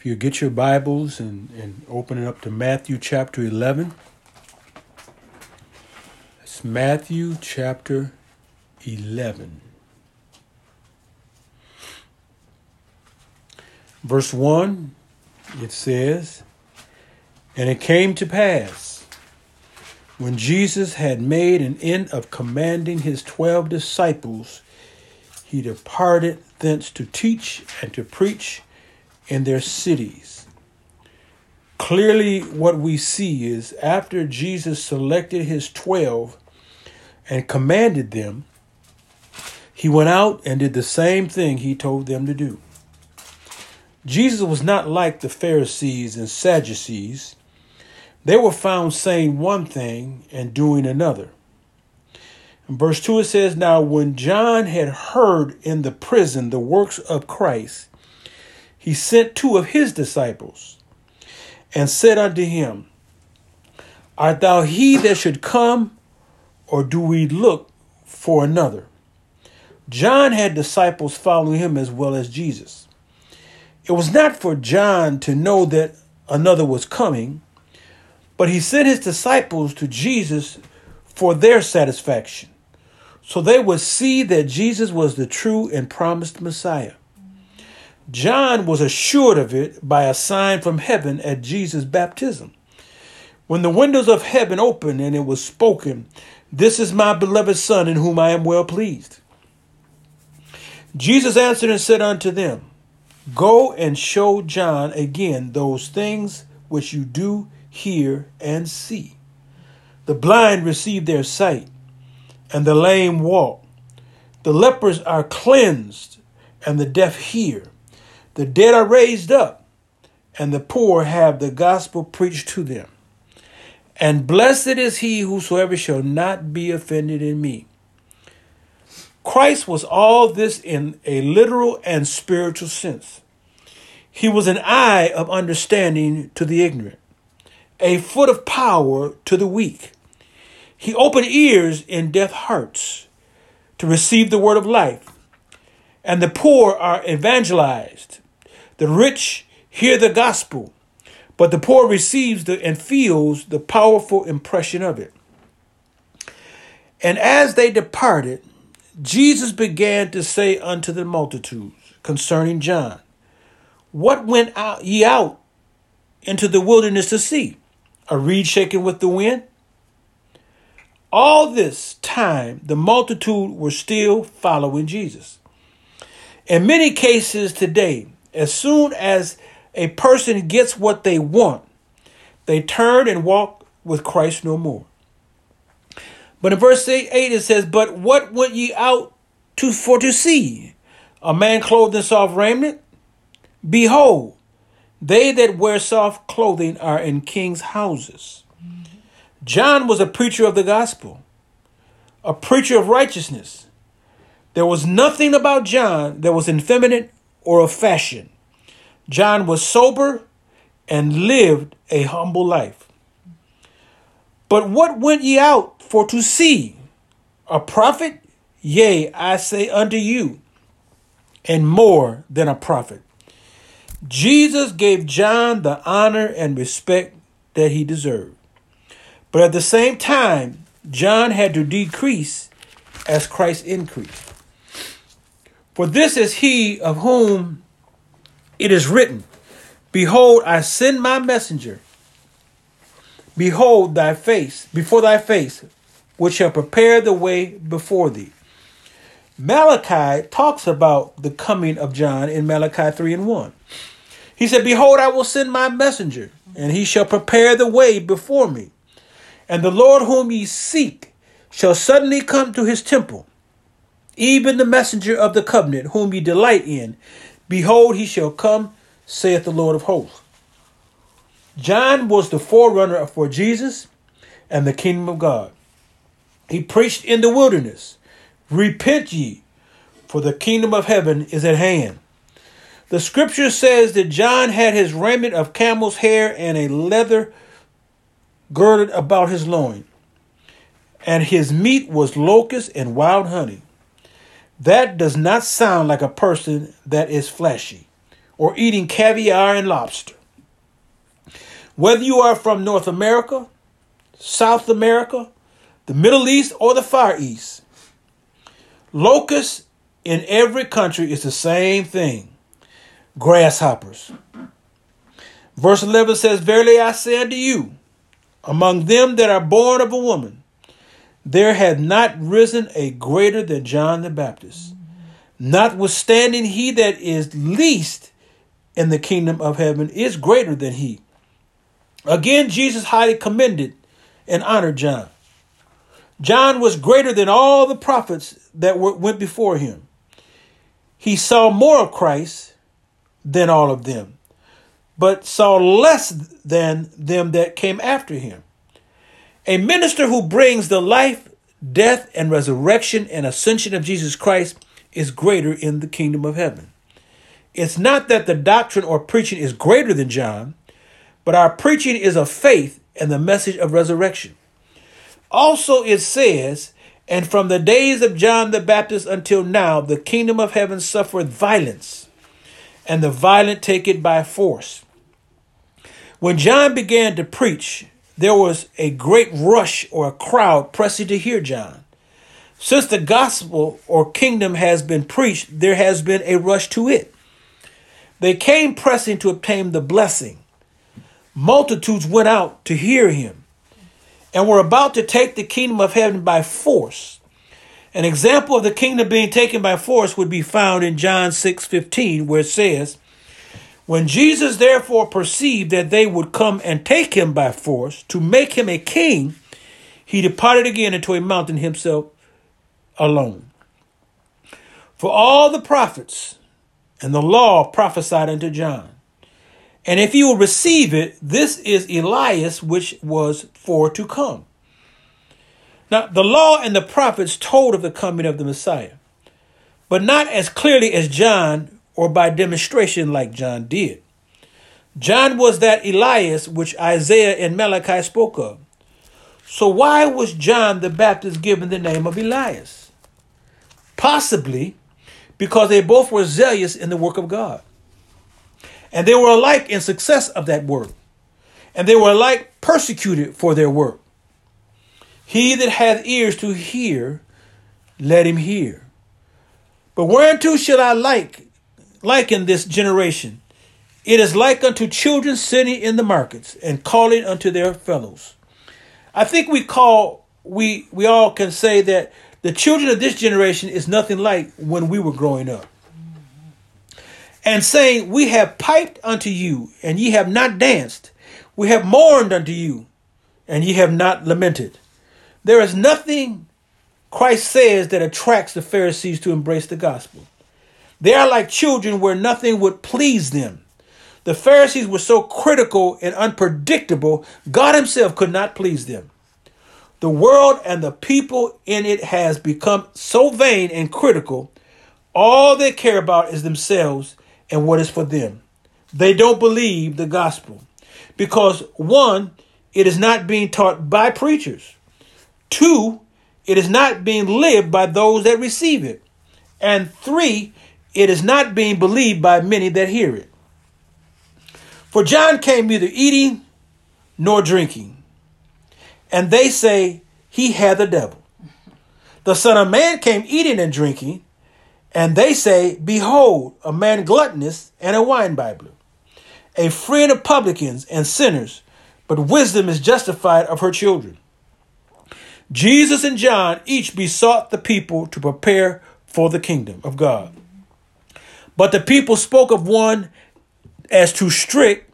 If you get your Bibles and, and open it up to Matthew chapter 11. It's Matthew chapter 11. Verse 1, it says, And it came to pass, when Jesus had made an end of commanding his twelve disciples, he departed thence to teach and to preach in their cities. Clearly, what we see is after Jesus selected his 12 and commanded them, he went out and did the same thing he told them to do. Jesus was not like the Pharisees and Sadducees. They were found saying one thing and doing another. In verse 2, it says, Now when John had heard in the prison the works of Christ, he sent two of his disciples and said unto him, Art thou he that should come, or do we look for another? John had disciples following him as well as Jesus. It was not for John to know that another was coming, but he sent his disciples to Jesus for their satisfaction, so they would see that Jesus was the true and promised Messiah. John was assured of it by a sign from heaven at Jesus' baptism. When the windows of heaven opened and it was spoken, This is my beloved Son in whom I am well pleased. Jesus answered and said unto them, Go and show John again those things which you do hear and see. The blind receive their sight, and the lame walk. The lepers are cleansed, and the deaf hear the dead are raised up, and the poor have the gospel preached to them. And blessed is he whosoever shall not be offended in me. Christ was all this in a literal and spiritual sense. He was an eye of understanding to the ignorant, a foot of power to the weak. He opened ears in deaf hearts to receive the word of life, and the poor are evangelized the rich hear the gospel, but the poor receives the, and feels the powerful impression of it. And as they departed, Jesus began to say unto the multitudes concerning John, What went out ye out into the wilderness to see? A reed shaken with the wind? All this time, the multitude were still following Jesus. In many cases today, as soon as a person gets what they want, they turn and walk with Christ no more. But in verse 8 it says, But what went ye out to for to see? A man clothed in soft raiment? Behold, they that wear soft clothing are in kings' houses. John was a preacher of the gospel, a preacher of righteousness. There was nothing about John that was effeminate or of fashion. John was sober and lived a humble life. But what went ye out for to see? A prophet? Yea, I say unto you, and more than a prophet. Jesus gave John the honor and respect that he deserved. But at the same time, John had to decrease as Christ increased. For this is he of whom it is written, Behold, I send my messenger. Behold thy face, before thy face, which shall prepare the way before thee. Malachi talks about the coming of John in Malachi 3 and 1. He said, Behold, I will send my messenger, and he shall prepare the way before me. And the Lord whom ye seek shall suddenly come to his temple even the messenger of the covenant, whom ye delight in. Behold, he shall come, saith the Lord of hosts. John was the forerunner for Jesus and the kingdom of God. He preached in the wilderness Repent ye, for the kingdom of heaven is at hand. The scripture says that John had his raiment of camel's hair and a leather girded about his loin, and his meat was locust and wild honey. That does not sound like a person that is flashy or eating caviar and lobster. Whether you are from North America, South America, the Middle East, or the Far East, locusts in every country is the same thing grasshoppers. Verse 11 says, Verily I say unto you, among them that are born of a woman, there hath not risen a greater than John the Baptist. Notwithstanding, he that is least in the kingdom of heaven is greater than he. Again, Jesus highly commended and honored John. John was greater than all the prophets that were, went before him. He saw more of Christ than all of them, but saw less than them that came after him. A minister who brings the life, death, and resurrection and ascension of Jesus Christ is greater in the kingdom of heaven. It's not that the doctrine or preaching is greater than John, but our preaching is of faith and the message of resurrection. Also, it says, And from the days of John the Baptist until now, the kingdom of heaven suffereth violence, and the violent take it by force. When John began to preach, there was a great rush or a crowd pressing to hear John. Since the gospel or kingdom has been preached, there has been a rush to it. They came pressing to obtain the blessing. Multitudes went out to hear him and were about to take the kingdom of heaven by force. An example of the kingdom being taken by force would be found in John 6 15, where it says, When Jesus therefore perceived that they would come and take him by force to make him a king, he departed again into a mountain himself alone. For all the prophets and the law prophesied unto John. And if you will receive it, this is Elias which was for to come. Now, the law and the prophets told of the coming of the Messiah, but not as clearly as John or by demonstration like John did. John was that Elias which Isaiah and Malachi spoke of. So, why was John the Baptist given the name of Elias? Possibly because they both were zealous in the work of God. And they were alike in success of that work. And they were alike persecuted for their work. He that hath ears to hear, let him hear. But whereunto shall I like liken this generation? It is like unto children sitting in the markets and calling unto their fellows. I think we call we we all can say that the children of this generation is nothing like when we were growing up. And saying, We have piped unto you, and ye have not danced. We have mourned unto you, and ye have not lamented. There is nothing Christ says that attracts the Pharisees to embrace the gospel. They are like children where nothing would please them. The Pharisees were so critical and unpredictable, God Himself could not please them. The world and the people in it has become so vain and critical. All they care about is themselves and what is for them. They don't believe the gospel because one, it is not being taught by preachers. Two, it is not being lived by those that receive it. And three, it is not being believed by many that hear it. For John came neither eating nor drinking and they say he had the devil. The Son of Man came eating and drinking, and they say, Behold, a man gluttonous and a winebibbler, a friend of publicans and sinners, but wisdom is justified of her children. Jesus and John each besought the people to prepare for the kingdom of God. But the people spoke of one as too strict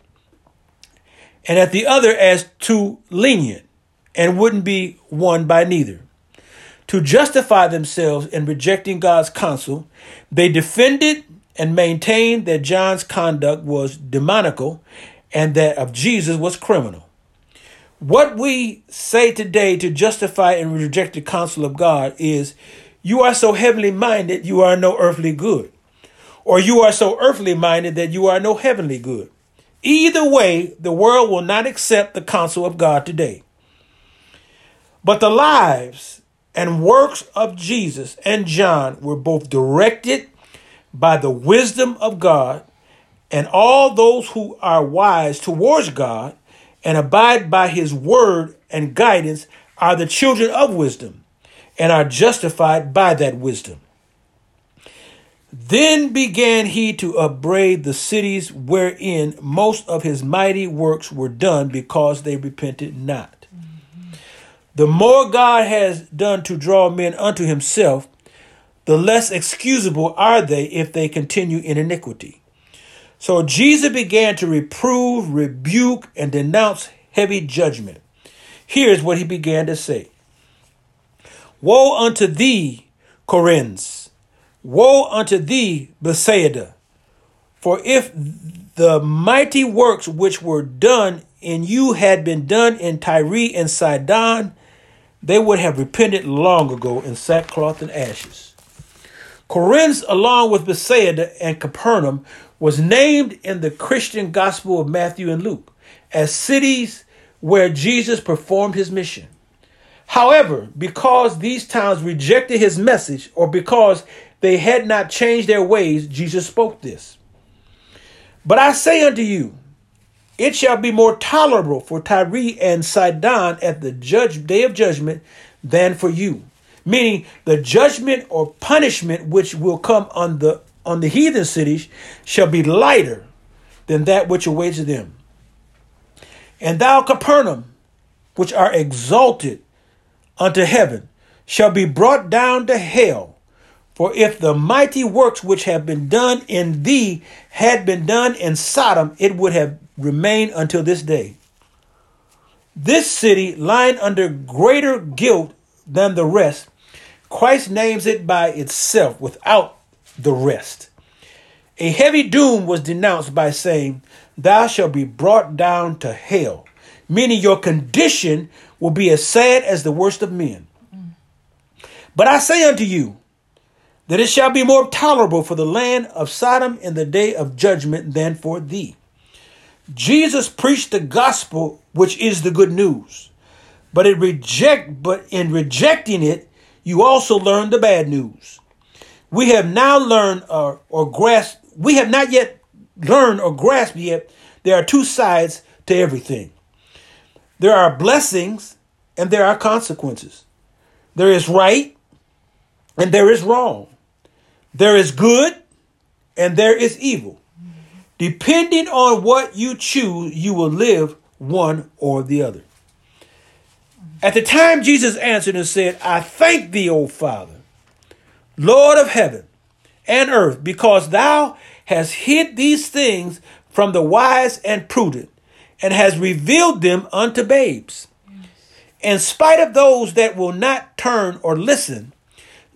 and at the other as too lenient and wouldn't be won by neither. To justify themselves in rejecting God's counsel, they defended and maintained that John's conduct was demonical and that of Jesus was criminal. What we say today to justify and reject the counsel of God is you are so heavenly minded, you are no earthly good. Or you are so earthly minded that you are no heavenly good. Either way, the world will not accept the counsel of God today. But the lives and works of Jesus and John were both directed by the wisdom of God And all those who are wise towards God and abide by his word and guidance are the children of wisdom and are justified by that wisdom. Then began he to upbraid the cities wherein most of his mighty works were done because they repented not. Mm-hmm. The more God has done to draw men unto himself, the less excusable are they if they continue in iniquity. So Jesus began to reprove, rebuke, and denounce heavy judgment. Here's what he began to say Woe unto thee, Chorazin! Woe unto thee, Bethsaida! For if the mighty works which were done in you had been done in Tyre and Sidon, they would have repented long ago in sackcloth and ashes. Chorazin, along with Bethsaida and Capernaum, was named in the Christian Gospel of Matthew and Luke as cities where Jesus performed his mission. However, because these towns rejected his message or because they had not changed their ways, Jesus spoke this. But I say unto you, it shall be more tolerable for Tyre and Sidon at the judge, day of judgment than for you. Meaning the judgment or punishment which will come on the on the heathen cities shall be lighter than that which awaits them. And thou, Capernaum, which are exalted unto heaven, shall be brought down to hell. For if the mighty works which have been done in thee had been done in Sodom, it would have remained until this day. This city, lying under greater guilt than the rest, Christ names it by itself without the rest. A heavy doom was denounced by saying, Thou shalt be brought down to hell, meaning your condition will be as sad as the worst of men. But I say unto you that it shall be more tolerable for the land of Sodom in the day of judgment than for thee. Jesus preached the gospel, which is the good news. But it reject but in rejecting it, you also learn the bad news. We have now learned or, or grasped, we have not yet learned or grasped yet, there are two sides to everything. There are blessings and there are consequences. There is right and there is wrong. There is good and there is evil. Depending on what you choose, you will live one or the other. At the time, Jesus answered and said, I thank thee, O Father, Lord of heaven and earth, because thou hast hid these things from the wise and prudent, and has revealed them unto babes. In spite of those that will not turn or listen,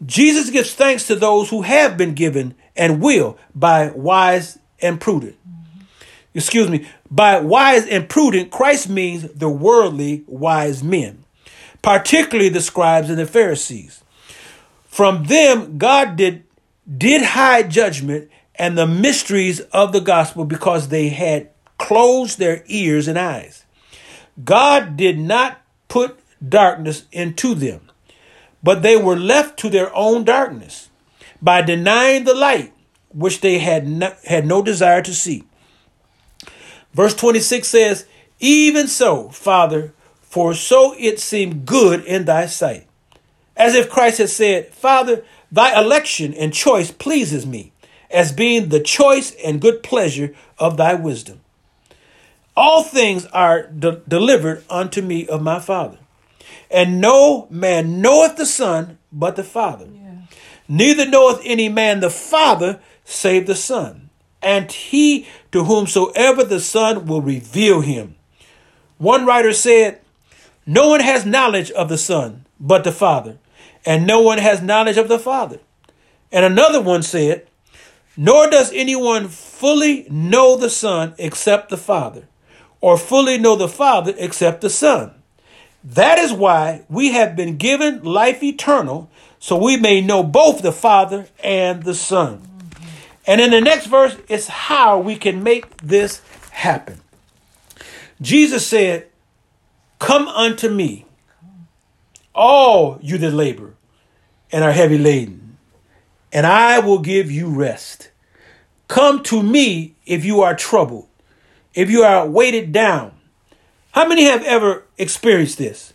Jesus gives thanks to those who have been given and will by wise and prudent. Excuse me, by wise and prudent, Christ means the worldly wise men, particularly the scribes and the Pharisees. From them, God did, did hide judgment and the mysteries of the gospel because they had closed their ears and eyes. God did not put darkness into them, but they were left to their own darkness by denying the light which they had no, had no desire to see. Verse 26 says, Even so, Father, for so it seemed good in thy sight. As if Christ had said, Father, thy election and choice pleases me, as being the choice and good pleasure of thy wisdom. All things are de- delivered unto me of my Father. And no man knoweth the Son but the Father. Yeah. Neither knoweth any man the Father save the Son, and he to whomsoever the Son will reveal him. One writer said, No one has knowledge of the Son but the Father, and no one has knowledge of the Father. And another one said, Nor does anyone fully know the Son except the Father, or fully know the Father except the Son. That is why we have been given life eternal, so we may know both the Father and the Son. And in the next verse, it's how we can make this happen. Jesus said, Come unto me, all you that labor and are heavy laden, and I will give you rest. Come to me if you are troubled, if you are weighted down. How many have ever experienced this?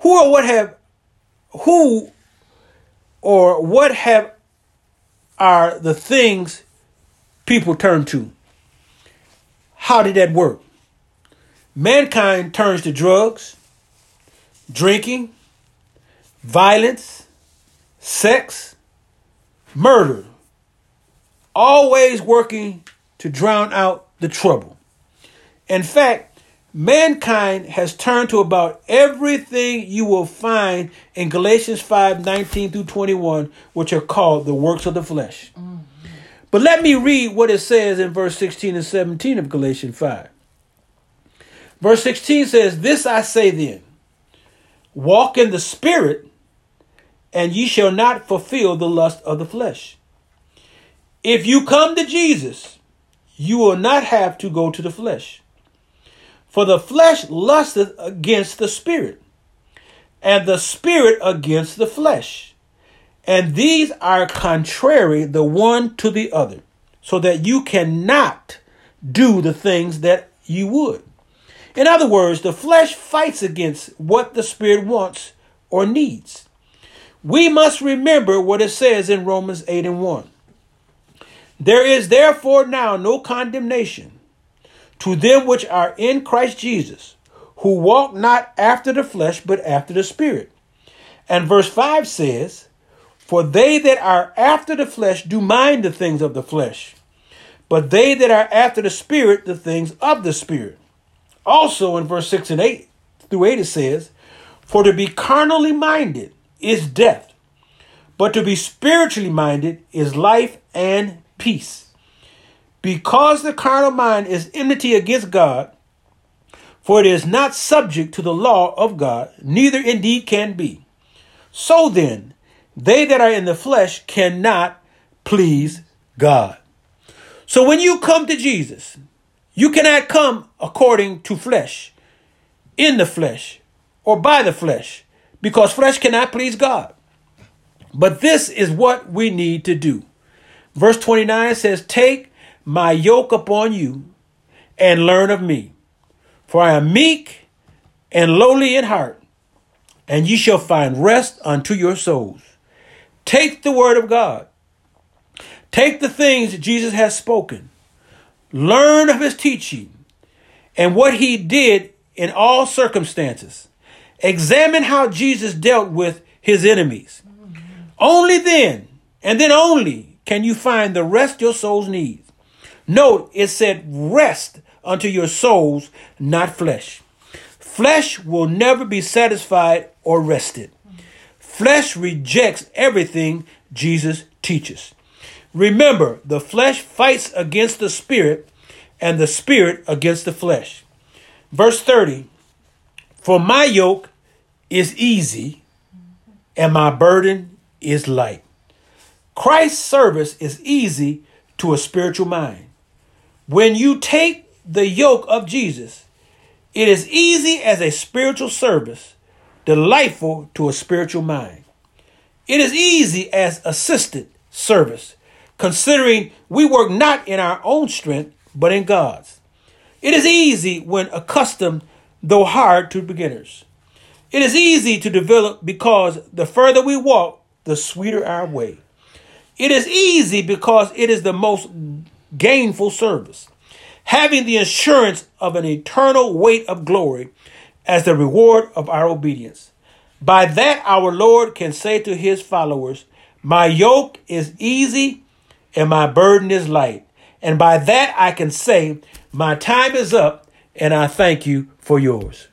Who or what have who or what have are the things people turn to? How did that work? Mankind turns to drugs, drinking, violence, sex, murder, always working to drown out the trouble. In fact, mankind has turned to about everything you will find in Galatians 5 19 through 21, which are called the works of the flesh. Mm-hmm. But let me read what it says in verse 16 and 17 of Galatians 5. Verse 16 says, This I say then, walk in the Spirit, and ye shall not fulfill the lust of the flesh. If you come to Jesus, you will not have to go to the flesh. For the flesh lusteth against the spirit, and the spirit against the flesh. And these are contrary the one to the other, so that you cannot do the things that you would. In other words, the flesh fights against what the spirit wants or needs. We must remember what it says in Romans 8 and 1. There is therefore now no condemnation to them which are in Christ Jesus, who walk not after the flesh, but after the Spirit. And verse 5 says, For they that are after the flesh do mind the things of the flesh, but they that are after the Spirit, the things of the Spirit. Also in verse 6 and 8 through 8 it says, For to be carnally minded is death, but to be spiritually minded is life and peace. Because the carnal mind is enmity against God, for it is not subject to the law of God, neither indeed can be. So then, they that are in the flesh cannot please God. So when you come to Jesus, you cannot come according to flesh, in the flesh, or by the flesh, because flesh cannot please God. But this is what we need to do. Verse 29 says, Take my yoke upon you and learn of me, for I am meek and lowly in heart, and ye shall find rest unto your souls. Take the word of God. Take the things that Jesus has spoken. Learn of his teaching and what he did in all circumstances. Examine how Jesus dealt with his enemies. Only then, and then only, can you find the rest your souls need. Note it said rest unto your souls, not flesh. Flesh will never be satisfied or rested. Flesh rejects everything Jesus teaches. Remember, the flesh fights against the spirit, and the spirit against the flesh. Verse 30 For my yoke is easy, and my burden is light. Christ's service is easy to a spiritual mind. When you take the yoke of Jesus, it is easy as a spiritual service, delightful to a spiritual mind. It is easy as assisted service, considering we work not in our own strength, but in God's. It is easy when accustomed, though hard to beginners. It is easy to develop because the further we walk, the sweeter our way. It is easy because it is the most gainful service, having the assurance of an eternal weight of glory as the reward of our obedience. By that, our Lord can say to his followers, My yoke is easy and my burden is light. And by that, I can say, My time is up and I thank you for yours.